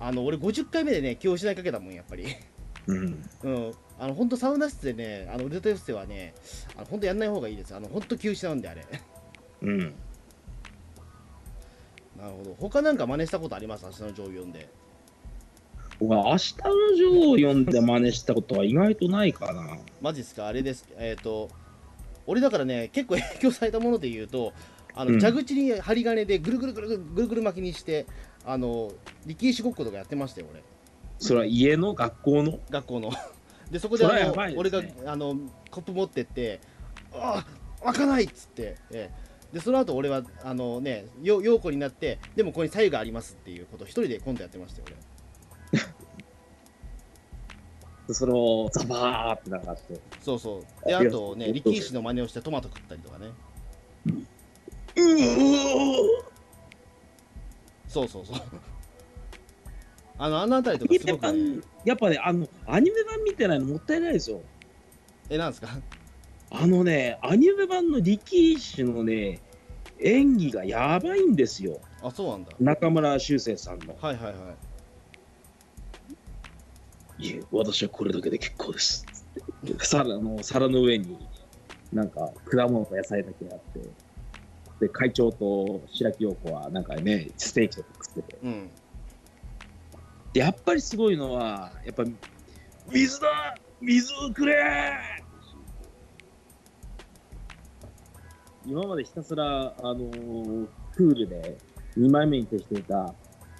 あの俺50回目でね気を失いかけたもんやっぱりうん。うんあの本当サウナ室でねあの腕立て伏せはねあの本当やんない方がいいですあの本当気を失うんであれうん。なるほど。他なんか真似したことあります？明日の上読んで。僕は明日のジョーを読んで真似したことは意外とないかな。マジっすか？あれです。えっ、と俺だからね結構影響されたもので言うとあの、うん。蛇口に針金でぐるぐるぐるぐるぐるぐる巻きにしてあの力石ごっことかやってましたよ俺。それは家の学校の？学校の。でそこであの、やばいです俺ねがあのコップ持ってってああ開かないっつって、ええでその後俺はあのねよ陽子になってでもここに左右がありますっていうことを一人で今度やってましたよ俺。それをザバーって流して。そうそう。であとね力石の真似をしてトマト食ったりとかね。うそうそうそう。あのあの辺りとかすごくね。やっぱね、あの、アニメ版見てないのもったいないですよ。えなんですか？あのね、アニメ版の力士のね、演技がやばいんですよ。あそうなんだ中村修正さんの。はいはいはいいえ、私はこれだけで結構です。皿の皿の上に、なんか果物と野菜だけあって、で、会長と白木陽子は、なんかね、ステーキとか食ってて。うんで、やっぱりすごいのは、やっぱ、水だ水をくれ今までひたすら、あのークールで2枚目に徹していた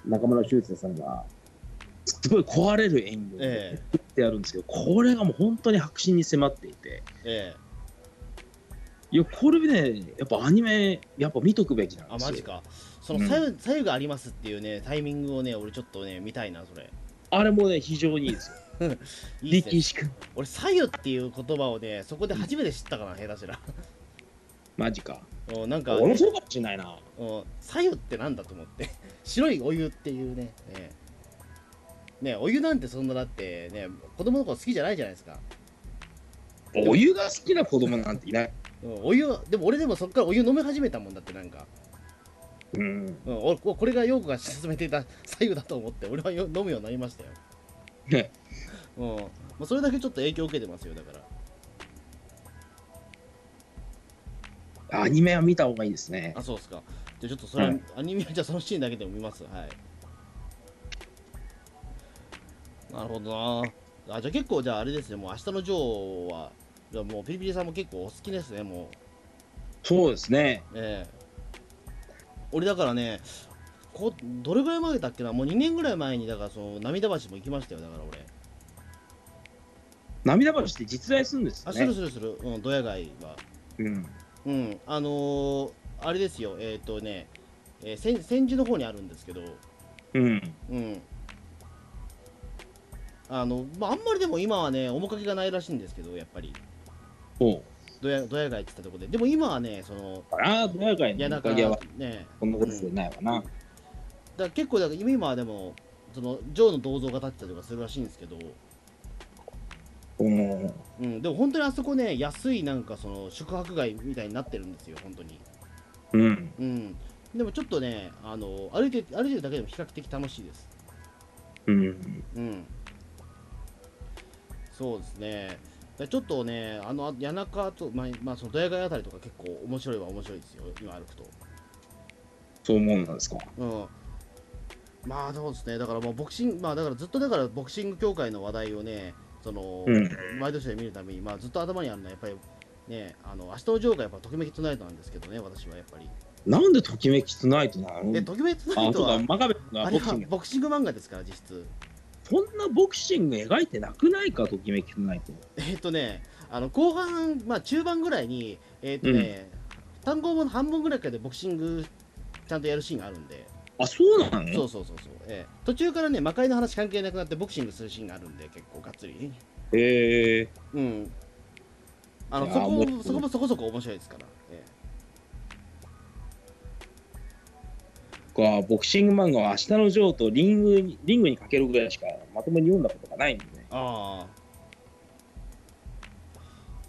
中村修正さんが、すごい壊れる演技をえ作ってやるんですけど、これがもう本当に白真に迫っていて、ええ。いや、これね、やっぱアニメ、やっぱ見とくべきなんですよ。あマジか。その左右,、左右がありますっていうねタイミングをね俺ちょっとね見たいなそれ。あれもね、非常にいいですよ。いいっすね。力士君。俺左右っていう言葉をねそこで初めて知ったかな下手しらマジか。うんなんか、俺もそうかもしれないな。うん左右ってなんだと思って 白いお湯っていうねねねお湯なんてそんなだってね子供の頃好きじゃないじゃないですか、お湯が好きな子供なんていない。うん、お湯でも俺でもそっからお湯飲み始めたもんだってなんか、うん。うん、おこれが陽子が勧めていた左右だと思って俺はよ飲むようになりましたよね。うんまあ、それだけちょっと影響を受けてますよだからアニメは見た方がいいですね。あそうですか。じゃあちょっとそれは、はい。アニメはじゃあそのシーンだけでも見ます。はい。なるほどな。あじゃあ結構じゃああれですね。もう明日のジョーはじゃあもうピリピリさんも結構お好きですねもそうですね。うええ。俺だからねこどれぐらい前だっけな？もう2年ぐらい前にだからその涙橋も行きましたよだから俺。涙橋って実在するんですよね。あするするする。うんドヤ街は。うん。うんあのー、あれですよえっ、とね、えー、千千住の方にあるんですけどうん。うん。あの、まあ、あんまりでも今はね、面影がないらしいんですけど、やっぱり、そう。ドヤドヤ街って言ったところで。でも今はね、その、ああ、ドヤ街いや、のなんかおかげはね、こんなことでないわな。だから結構、だから今はでも、その、ジョーの銅像が立ってたりとかするらしいんですけど、うん。うん、でも本当にあそこね、安いなんかその、宿泊街みたいになってるんですよ、本当に。うん。うん。でもちょっとね、あの、歩いて、歩いてるだけでも比較的楽しいです。うん。うん。そうですね。でちょっとね、あの谷中と、まあ、まあ、そのドヤ街あたりとか結構面白いは面白いですよ、今歩くと。そう思うんですか？うん。まあそうですね、だからもうボクシング、まあだからずっとだからボクシング協会の話題をね、その、うん毎年で見るために、まあずっと頭にあるのはやっぱりね、あの、明日のジョーがやっぱときめきトゥナイトなんですけどね、私はやっぱり。なんでときめきトゥナイトなの？え、ときめきトゥナイトは、あれはがボクシング。漫画ですから、実質。そんなボクシング描いてなくないか、ときめきトゥナイト。えっ、とね、あの後半、まあ中盤ぐらいに、えっ、とね、単語も半分ぐらいからでボクシングちゃんとやるシーンがあるんで、あ、そうなの？そうそうそうそう、ええ途中からね、魔界の話関係なくなってボクシングするシーンがあるんで、結構がっつり。へえ。うん。あのそこもそこもそこそこ面白いですから。えか、ボクシング漫画は明日のジョーとリングにリングにかけるぐらいしかまともに読んだことがないんでああ。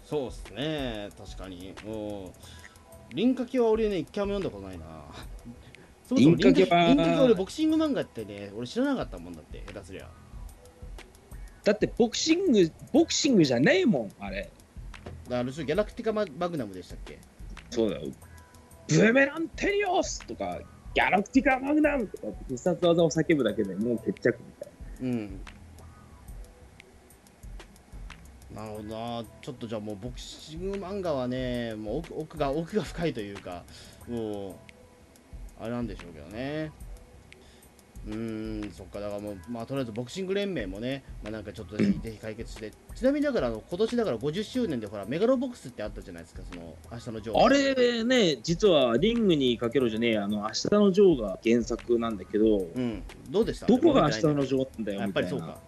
そうっすね、確かに。うん。輪掛けは俺ね一回も読んだことないなそもそも輪掛けは輪掛け俺ボクシング漫画ってね俺知らなかったもんだって下手すりゃ。だってボクシングボクシングじゃねえもんあれ。ある種ギャラクティカママグナムでしたっけ？そうだよ。ブメランテリオスとかギャラクティカマグナムとか必殺技を叫ぶだけでもう決着みたいうん。なるほどな。ちょっとじゃあもうボクシング漫画はねもう奥奥が奥が深いというかもうあれなんでしょうけどね。うーんそっかだからもうまあとりあえずボクシング連盟もねまあなんかちょっとぜひぜひ解決して。ちなみにだからあの今年だから50周年でほらメガロボックスってあったじゃないですかその明日のジョーなあれね実はリングにかけろじゃねえあの明日のジョーが原作なんだけどうん。どうでした？どこが明日のジジョーなんだよやっぱりそうか。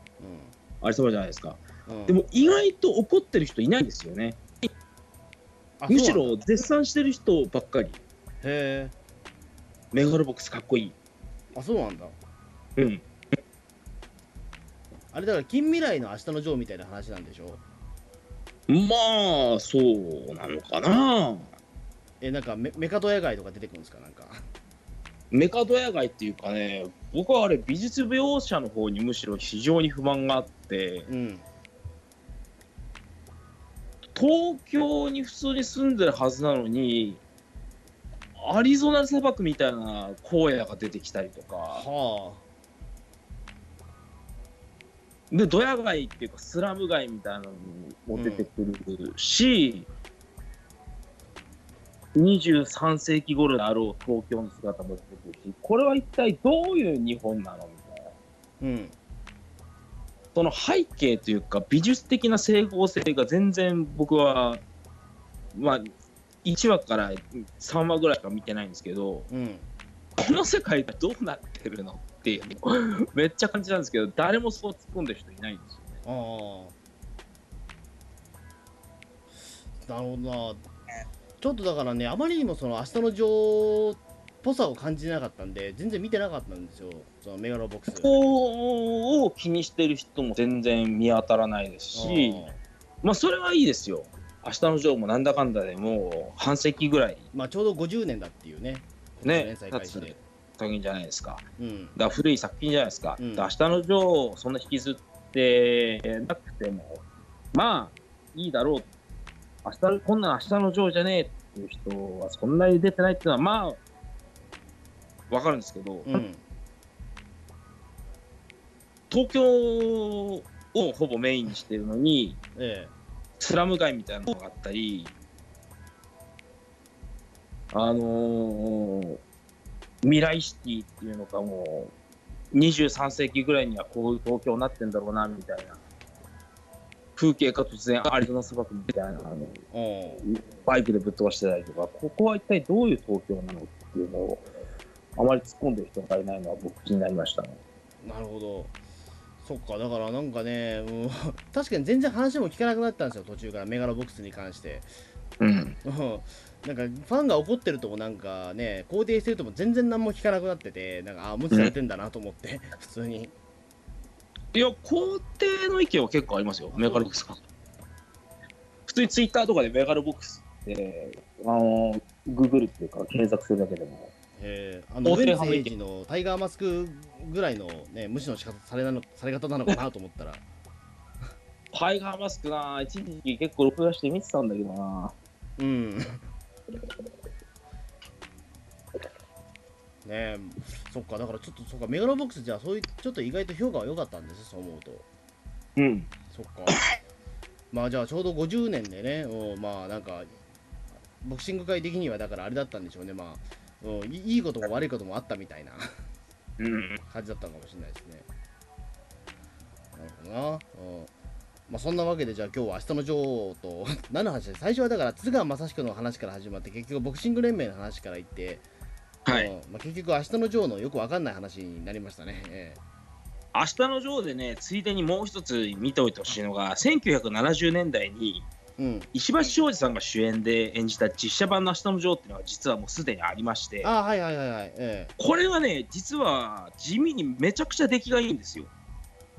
あれそうじゃないですか。うん、うん、でも意外と怒ってる人いないんですよね。あむしろ絶賛してる人ばっかり。へえメガロボックスかっこいい。あそうなんだ。うん。あれだから近未来の明日のジョーみたいな話なんでしょ？まあそうなのかな。えなんかメメカドヤ街とか出てくるんですか？なんか。メカドヤ街っていうかね僕はあれ美術描写の方にむしろ非常に不満があってうん。東京に普通に住んでるはずなのにアリゾナ砂漠みたいな荒野が出てきたりとか。はでドヤ街っていうかスラム街みたいなのも出てくるし、23世紀頃であろう東京の姿も出てくるしこれは一体どういう日本なのみたいな。あうん。その背景というか美術的な整合性が全然僕はまあ1話から3話ぐらいしか見てないんですけどうん。この世界がどうなってるのっていうのを めっちゃ感じたんですけど誰もそう突っ込んでる人いないんですよね。なるほどな。ちょっとだからねあまりにもその明日のジョーっぽさを感じなかったんで全然見てなかったんですよ。そのメガロボックス。ここを気にしてる人も全然見当たらないですしまあそれはいいですよ。明日のジョーもなんだかんだでもう半世紀ぐらい。まあちょうど50年だっていうね。ね。連載開始で。作品じゃないですか。うん。だ古い作品じゃないですか。うん。明日のジョーをそんな引きずってなくても、まあいいだろう。明日こんなの明日のジョーじゃねえっていう人はそんなに出てないっていうのはまあわかるんですけど、うん。東京をほぼメインにしてるのに、えスラム街みたいなのがあったり、あのー未来シティっていうのかもう、23世紀ぐらいにはこういう東京になってんだろうな、みたいな。風景が突然アリゾナ砂漠みたいなあのバイクでぶっ飛ばしてたりとか、ここは一体どういう東京なのっていうのを、あまり突っ込んでる人がいないのは僕気になりましたね。なるほど。そっか、だからなんかね、もう 確かに全然話も聞かなくなったんですよ、途中からメガロボックスに関して。うん。うんなんかファンが怒ってるともなんかね、肯定してるとも全然何も聞かなくなってて、なんか、あ、無視されてんだなと思って、普通に。いや、肯定の意見は結構ありますよ、メガロボックスが。普通にツイッターとかでメガロボックスって、あの、ググるっていうか、検索するだけでも。えー、あの、ウェンズ派の意見エイジのタイガーマスクぐらいのね、無視の仕方されなのされ方なのかなと思ったら、タイガーマスクな、一時期結構録画して見てたんだけどな。うん。ねえ、そっか、だからちょっと、そっか、メガロボックスじゃあ、そういう、ちょっと意外と評価は良かったんですそう思うと。うん。そっか。まあじゃあちょうど50年でね、うんまあなんか、ボクシング界的にはだからあれだったんでしょうね、まあ、うん、いいいことも悪いこともあったみたいなうん。感じだったのかもしれないですね。なるほどな。うんまあそんなわけで、じゃあ今日は明日の女王と、何の話で最初はだから津川雅彦の話から始まって、結局ボクシング連盟の話からいって、はい。うんまあ、結局明日の女王のよくわかんない話になりましたね。え明日のジョーでね、ついでにもう一つ見ておいてほしいのが、1970年代にえうん。石橋庄司さんが主演で演じた実写版の明日のジョーっていうのが実はもうすでにありまして、あはいはいはいはい。ええこれはね、実は地味にめちゃくちゃ出来がいいんですよ。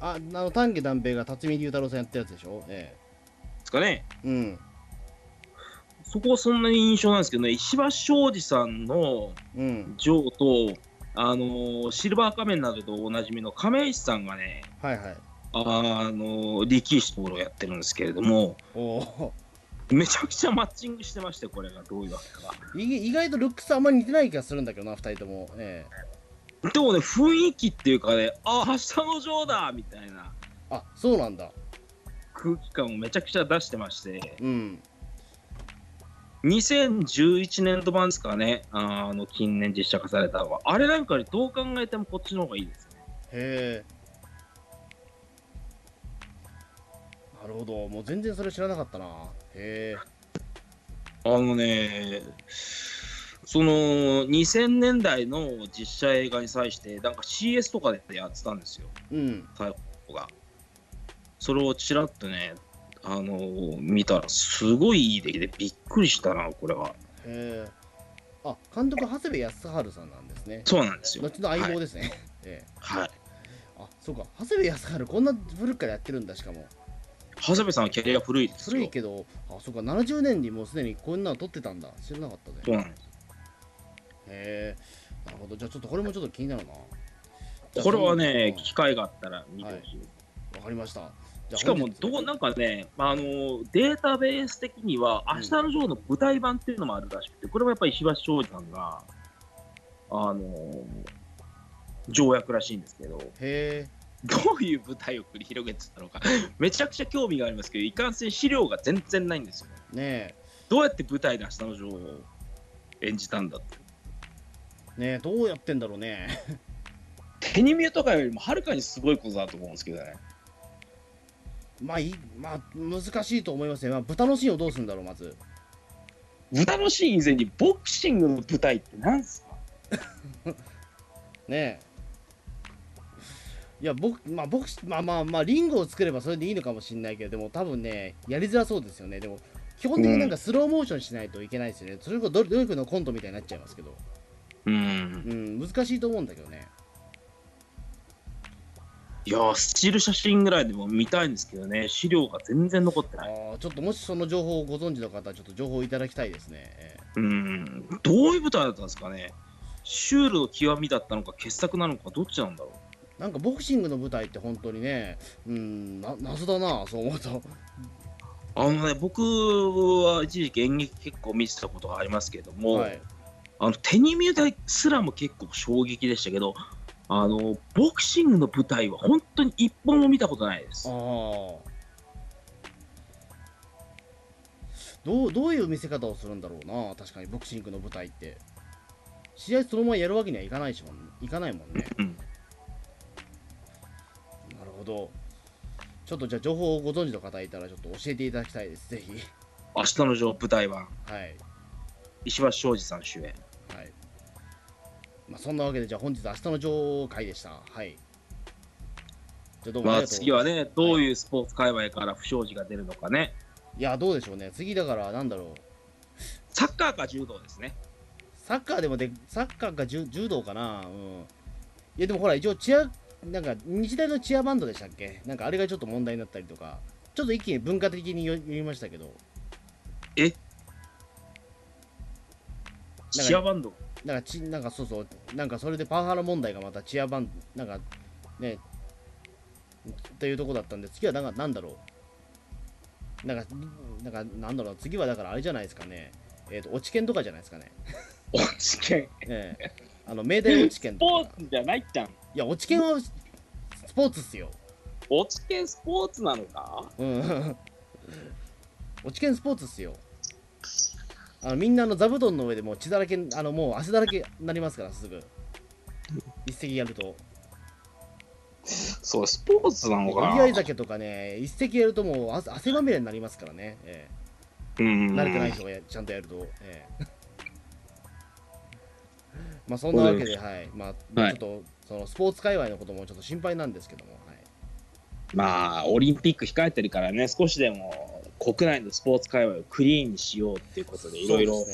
あ、あの丹下断平が辰巳龍太郎さんやったやつでしょ？えですかね。えうん。そこはそんなに印象なんですけどね、石橋庄司さんのうんジョーと、あのーシルバー仮面などとおなじみの亀石さんがね、はいはいあの力士ところをやってるんですけれども、めちゃくちゃマッチングしてまして、これがどういうわけか。意外とルックスあんまり似てない気がするんだけどな2人とも。ええ。でもね、雰囲気っていうかね、あ、明日のジョーだみたいな。あそうなんだ。空気感をめちゃくちゃ出してまして、うん。2011年度版ですかね、あの近年実写化されたのは、あれなんかにどう考えてもこっちの方がいいですね。へえなるほど。もう全然それ知らなかったな。へえ。あのね、その2000年代の実写映画に際して、なんか CS とかでやってたんですよ、うん。最後が。それをちらっとね、あの見たら、すごいいい出来でびっくりしたな、これは。へえ。あ監督長谷部康治さんなんですね。そうなんですよ。後の相棒はい。ですね、ええ。はい。あそうか。長谷部康治こんな古くからやってるんだしかも長谷部さんはキャリア古いですよ。古いけどあそうか70年にもうすでにこんなの撮ってたんだ。知らなかったね。そうなんです。へえなるほど。じゃあちょっとこれもちょっと気になるな。これはね、うん機会があったら見てほしい。わかりました。しかもどう、なんかね、あのデータベース的には、うん。明日のジョーの舞台版っていうのもあるらしくて、これもやっぱり石橋庄司さんが、あの条約らしいんですけど、へえどういう舞台を繰り広げてたのか、めちゃくちゃ興味がありますけど、いかんせん資料が全然ないんですよ。ねどうやって舞台で明日のジョーを演じたんだって。えねえどうやってんだろうね。テニミューとかよりもはるかにすごいことだと思うんですけどね。まあいいまあ難しいと思いますね、まあ、豚のシーンをどうするんだろうまず。豚のシーン以前にボクシングの舞台って何すか？ねえいや僕まあ僕まあまあまあリングを作ればそれでいいのかもしれないけどでも多分ねやりづらそうですよね。でも基本的になんかスローモーションしないといけないですよね、それこそ努努力のコントみたいになっちゃいますけど。うん。うん難しいと思うんだけどね。いやー、スチール写真ぐらいでも見たいんですけどね、資料が全然残ってあない。ーちょっともしその情報をご存知の方はちょっと情報をいただきたいですね、えうん、どういう舞台だったんですかね。シュールの極みだったのか、傑作なのか、どっちなんだろーなんかボクシングの舞台って本当にねうんな謎だなそう思うと。う。あのね、僕は一時期演劇結構見てたことがありますけれども、はい。あのテニミュー台すらも結構衝撃でしたけど、あのボクシングの舞台は本当に一本も見たことないです。どうどういう見せ方をするんだろうな確かにボクシングの舞台って。試合そのままやるわけにはいかないしもんいかないもんねほどちょっとじゃあ情報をご存知の方いたらちょっと教えていただきたいです。ぜひ。明日のジョー舞台版、はい。石橋庄司さん主演。はい。まあそんなわけでじゃあ本日明日の女王会でした。はい。じゃあどうもあまあ次はね、どういうスポーツ界隈から不祥事が出るのかね。いやどうでしょうね。次だからなんだろう。サッカーか柔道ですね。サッカーでもで、サッカーか柔柔道かな、うん。いや、でもほら、一応、チア、なんか、日大のチアバンドでしたっけ？なんか、あれがちょっと問題になったりとか、ちょっと一気に文化的に読みましたけど、チアバンド？なんか、ちなんかそうそう、なんか、それでパワハラ問題がまたチアバンド、なんか、ね、というとこだったんで、次はなんか、なんだろう。なんか、なんか、なんだろう、次はだからあれじゃないですかね。えっ、と、落ち研とかじゃないですかね。落ち研。ええあの、明大落ち研スとか。ポーツじゃないじゃん。いや、落ち研はスポーツっすよ。落ち研スポーツなのか？うん。落ち研スポーツっすよ。あのみんなあの座布団の上でもう血だらけ、あのもう汗だらけになりますから、すぐ。一石やると。そう、スポーツなの折り合い酒とかね、一石やるともう汗汗まみれになりますからね。えうん。え慣れてない人がやちゃんとやると。ええ まあそんなわけで、はい。まあ、はいちょっと、そのスポーツ界隈のこともちょっと心配なんですけども、はい。まあ、オリンピック控えてるからね、少しでも国内のスポーツ界隈をクリーンにしようっていうことで、いろいろ。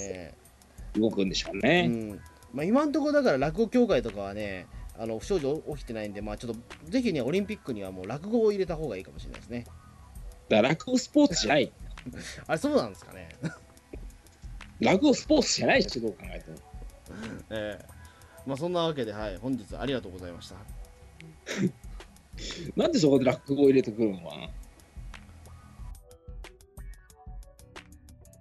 動くんでしょううね。んまあ、今のところだから落語協会とかはね、あの不祥事起きてないんで、まあ、ちょっとぜひね、オリンピックにはもう落語を入れた方がいいかもしれないですね。だから落語スポーツじゃない。あれ、そうなんですかね。落語スポーツじゃないし、どう考えても。ええまあそんなわけで、はい、本日ありがとうございました。なんでそこで落語を入れてくるのかな